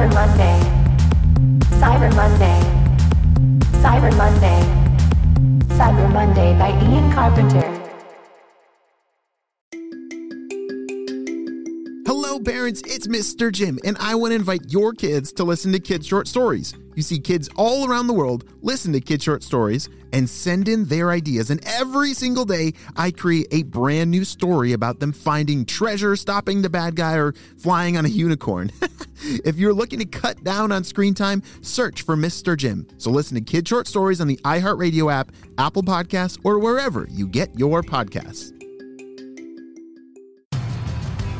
Cyber Monday. Cyber Monday. Cyber Monday. Cyber Monday by Ian Carpenter. Parents. It's Mr. Jim, and I want to invite your kids to listen to Kid Short Stories. You see, kids all around the world listen to Kid Short Stories and send in their ideas. And every single day, I create a brand new story about them finding treasure, stopping the bad guy, or flying on a unicorn. if you're looking to cut down on screen time, search for Mr. Jim. So listen to Kid Short Stories on the iHeartRadio app, Apple Podcasts, or wherever you get your podcasts.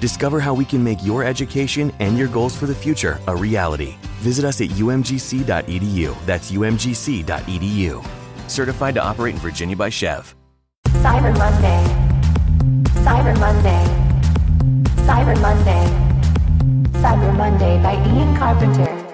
Discover how we can make your education and your goals for the future a reality. Visit us at umgc.edu. That's umgc.edu. Certified to operate in Virginia by SCHEV. Cyber Monday. Cyber Monday. Cyber Monday. Cyber Monday by Ian Carpenter.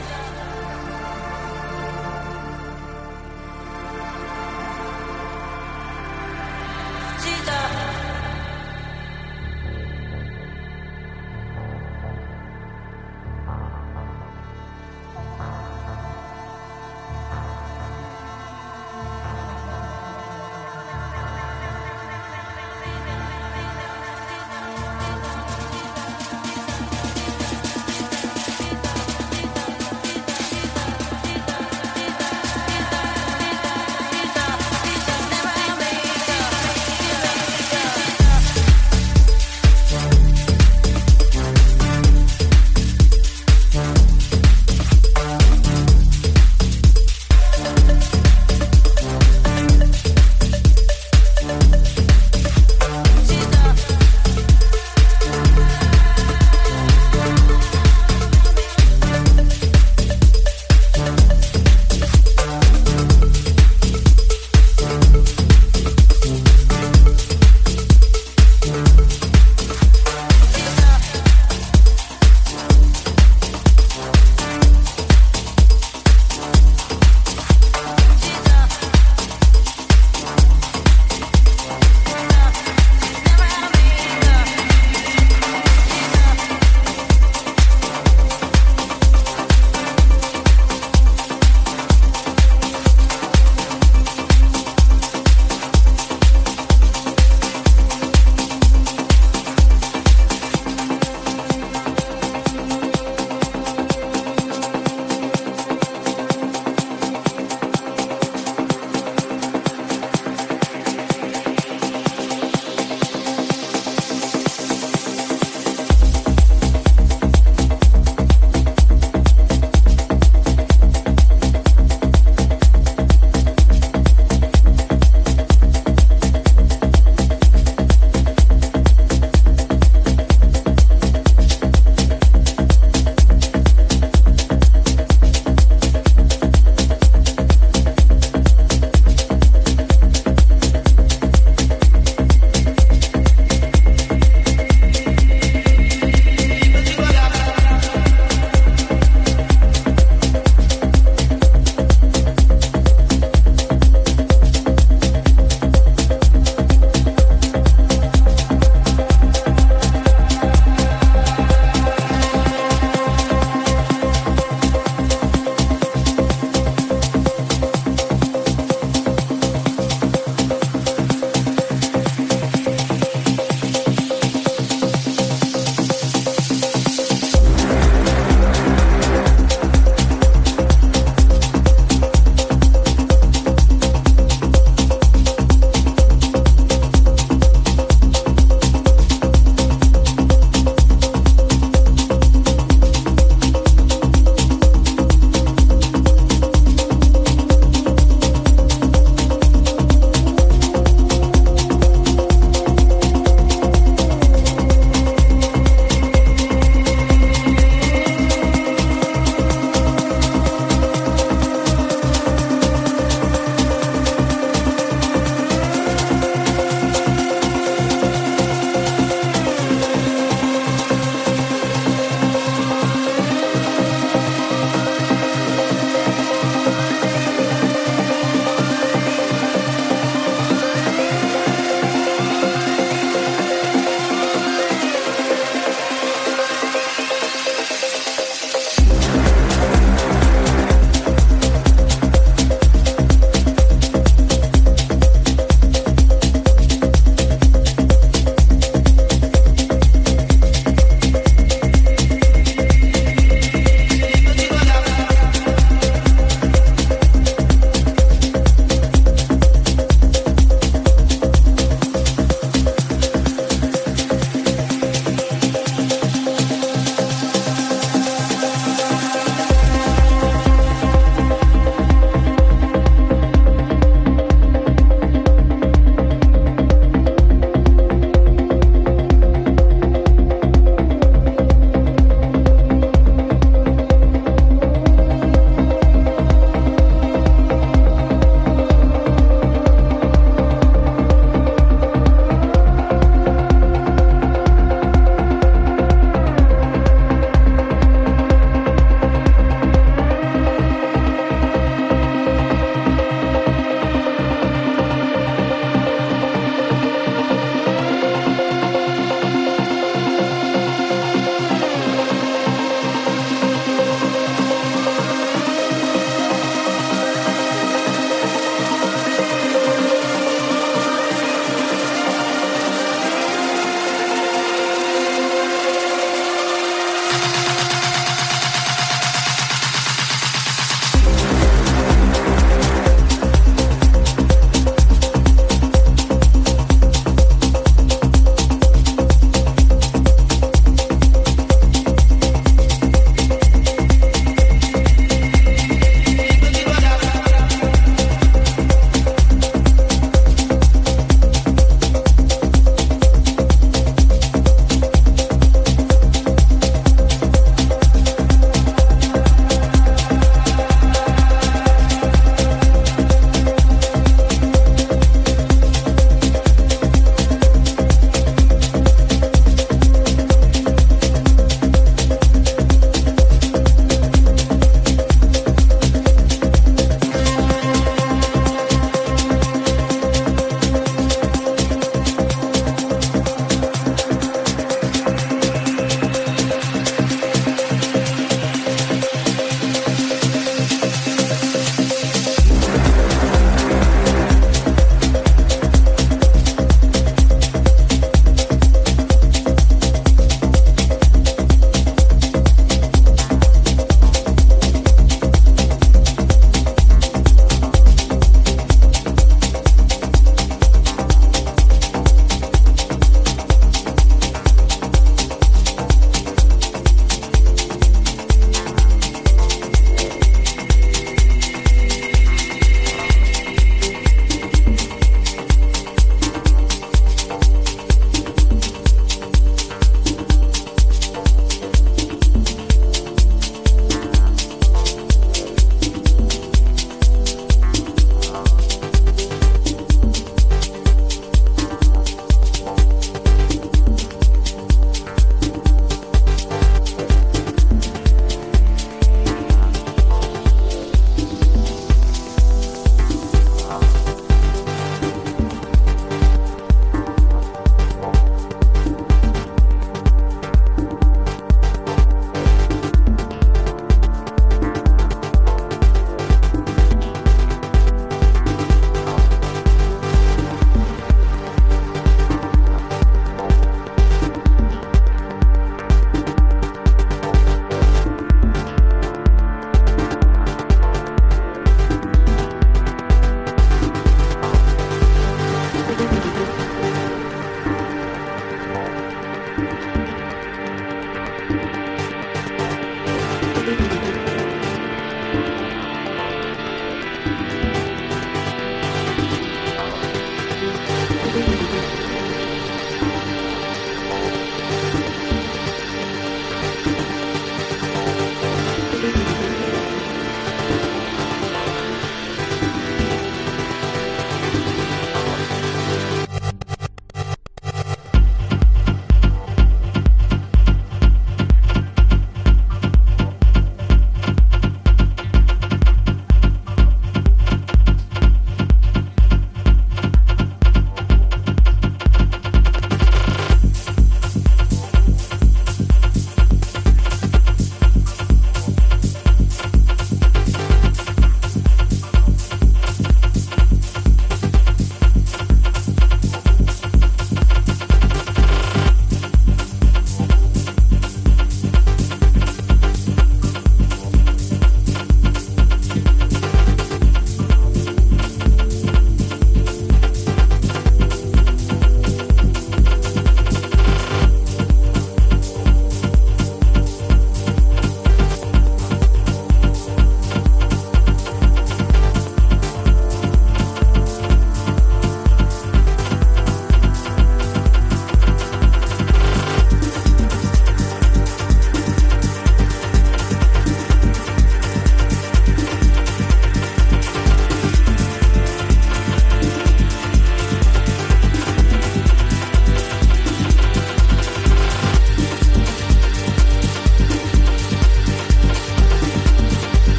love.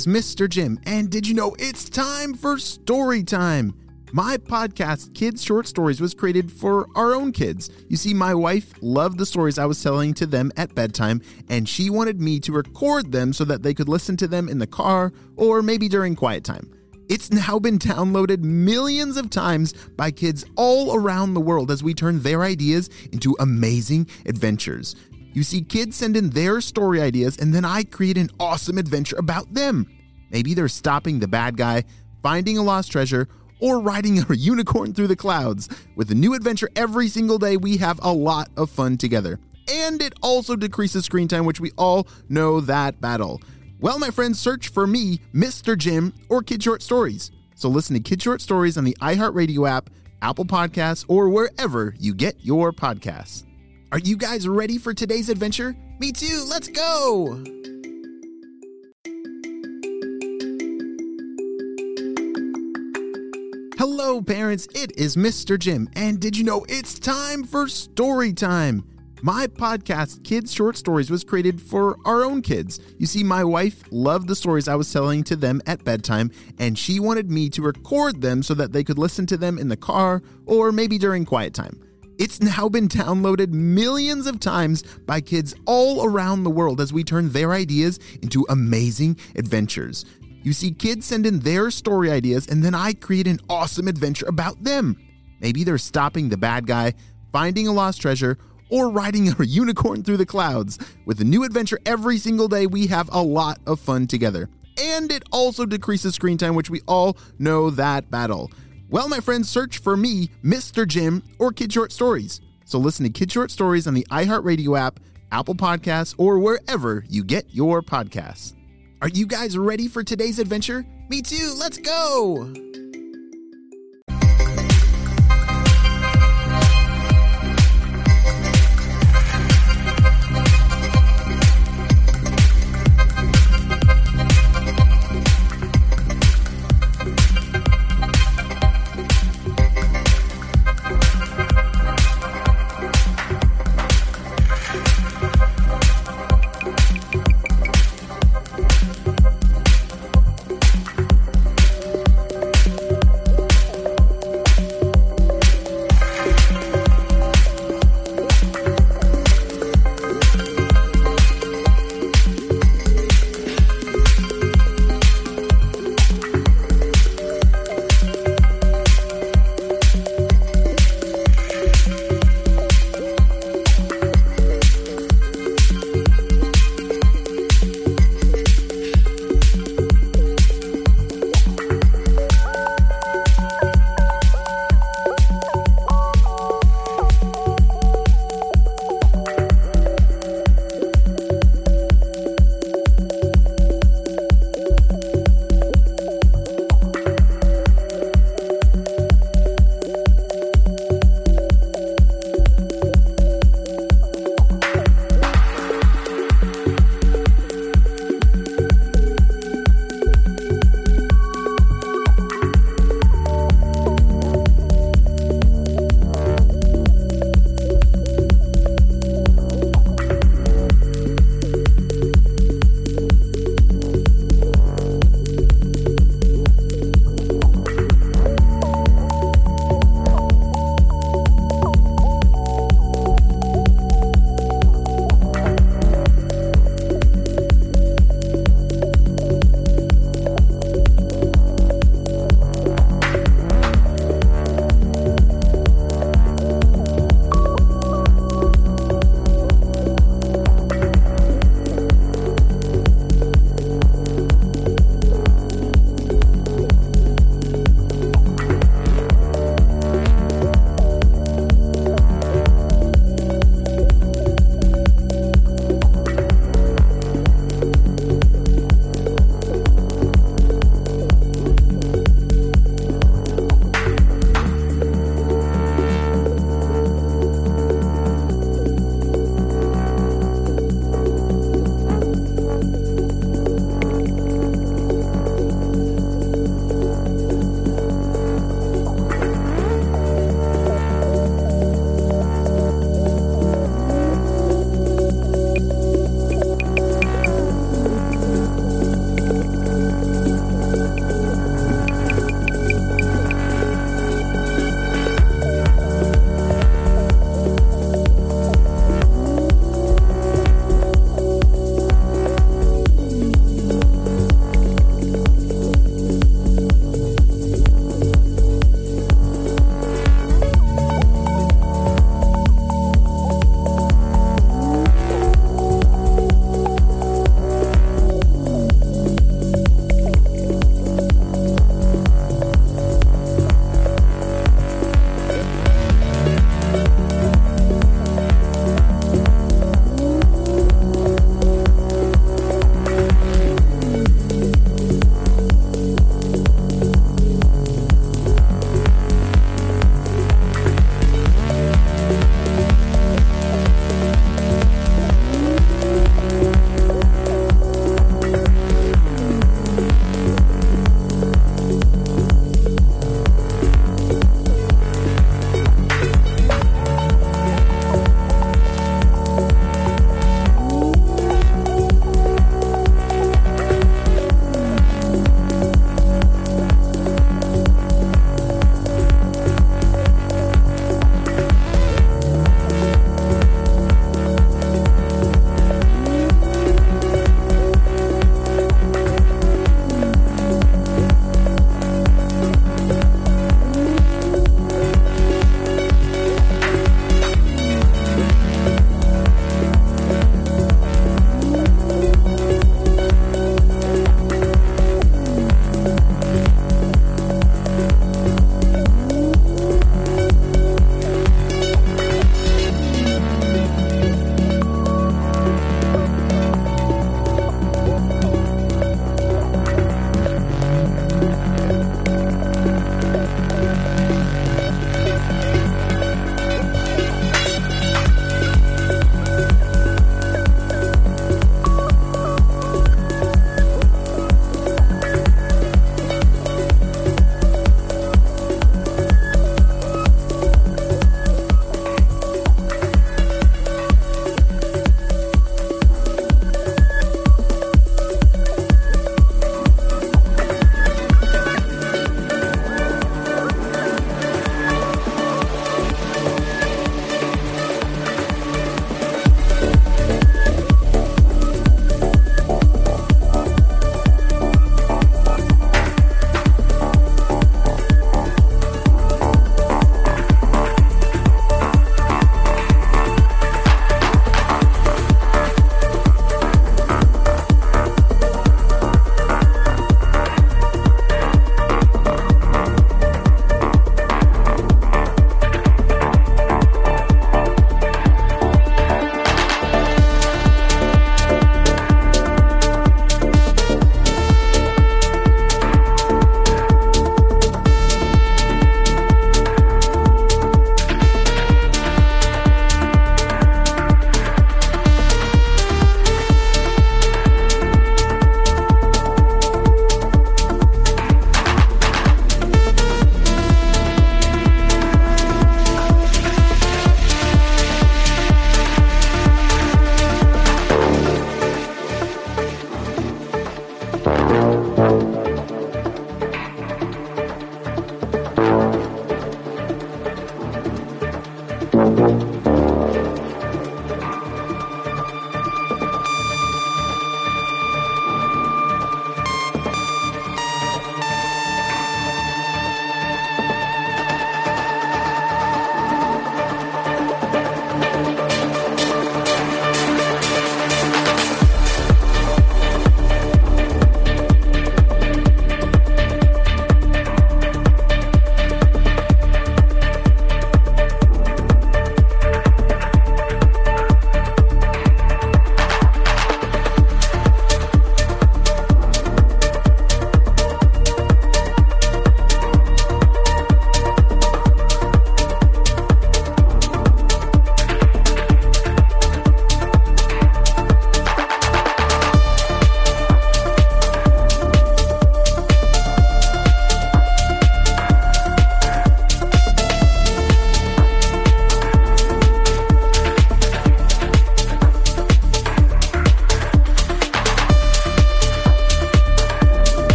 Is Mr. Jim. And did you know it's time for story time? My podcast, Kids Short Stories, was created for our own kids. You see, my wife loved the stories I was telling to them at bedtime, and she wanted me to record them so that they could listen to them in the car or maybe during quiet time. It's now been downloaded millions of times by kids all around the world as we turn their ideas into amazing adventures. You see, kids send in their story ideas, and then I create an awesome adventure about them. Maybe they're stopping the bad guy, finding a lost treasure, or riding a unicorn through the clouds. With a new adventure every single day, we have a lot of fun together. And it also decreases screen time, which we all know that battle. Well, my friends, search for me, Mr. Jim, or Kid Short Stories. So listen to Kid Short Stories on the iHeartRadio app, Apple Podcasts, or wherever you get your podcasts. Are you guys ready for today's adventure? Me too, let's go! Hello, parents, it is Mr. Jim, and did you know it's time for story time? My podcast, Kids Short Stories, was created for our own kids. You see, my wife loved the stories I was telling to them at bedtime, and she wanted me to record them so that they could listen to them in the car or maybe during quiet time. It's now been downloaded millions of times by kids all around the world as we turn their ideas into amazing adventures. You see, kids send in their story ideas, and then I create an awesome adventure about them. Maybe they're stopping the bad guy, finding a lost treasure, or riding a unicorn through the clouds. With a new adventure every single day, we have a lot of fun together. And it also decreases screen time, which we all know that battle. Well, my friends, search for me, Mr. Jim, or Kid Short Stories. So listen to Kid Short Stories on the iHeartRadio app, Apple Podcasts, or wherever you get your podcasts. Are you guys ready for today's adventure? Me too, let's go!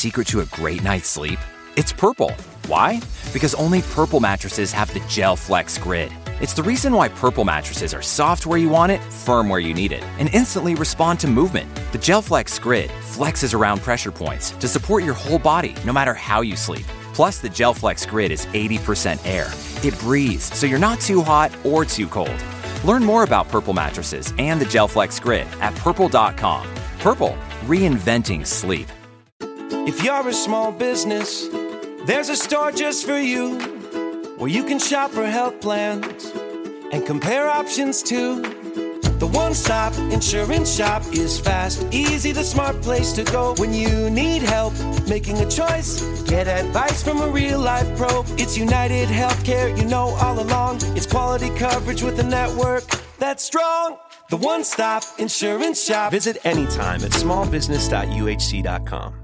Secret to a great night's sleep? It's purple. Why? Because only purple mattresses have the Gel Flex Grid. It's the reason why purple mattresses are soft where you want it, firm where you need it, and instantly respond to movement. The Gel Flex Grid flexes around pressure points to support your whole body no matter how you sleep. Plus, the Gel Flex Grid is 80% air. It breathes, so you're not too hot or too cold. Learn more about Purple mattresses and the Gel Flex Grid at purple.com. Purple, reinventing sleep. If you're a small business, there's a store just for you where you can shop for health plans and compare options too. The one stop insurance shop is fast, easy, the smart place to go when you need help making a choice. Get advice from a real life pro. It's United Healthcare, you know all along. It's quality coverage with a network that's strong. The one stop insurance shop. Visit anytime at smallbusiness.uhc.com.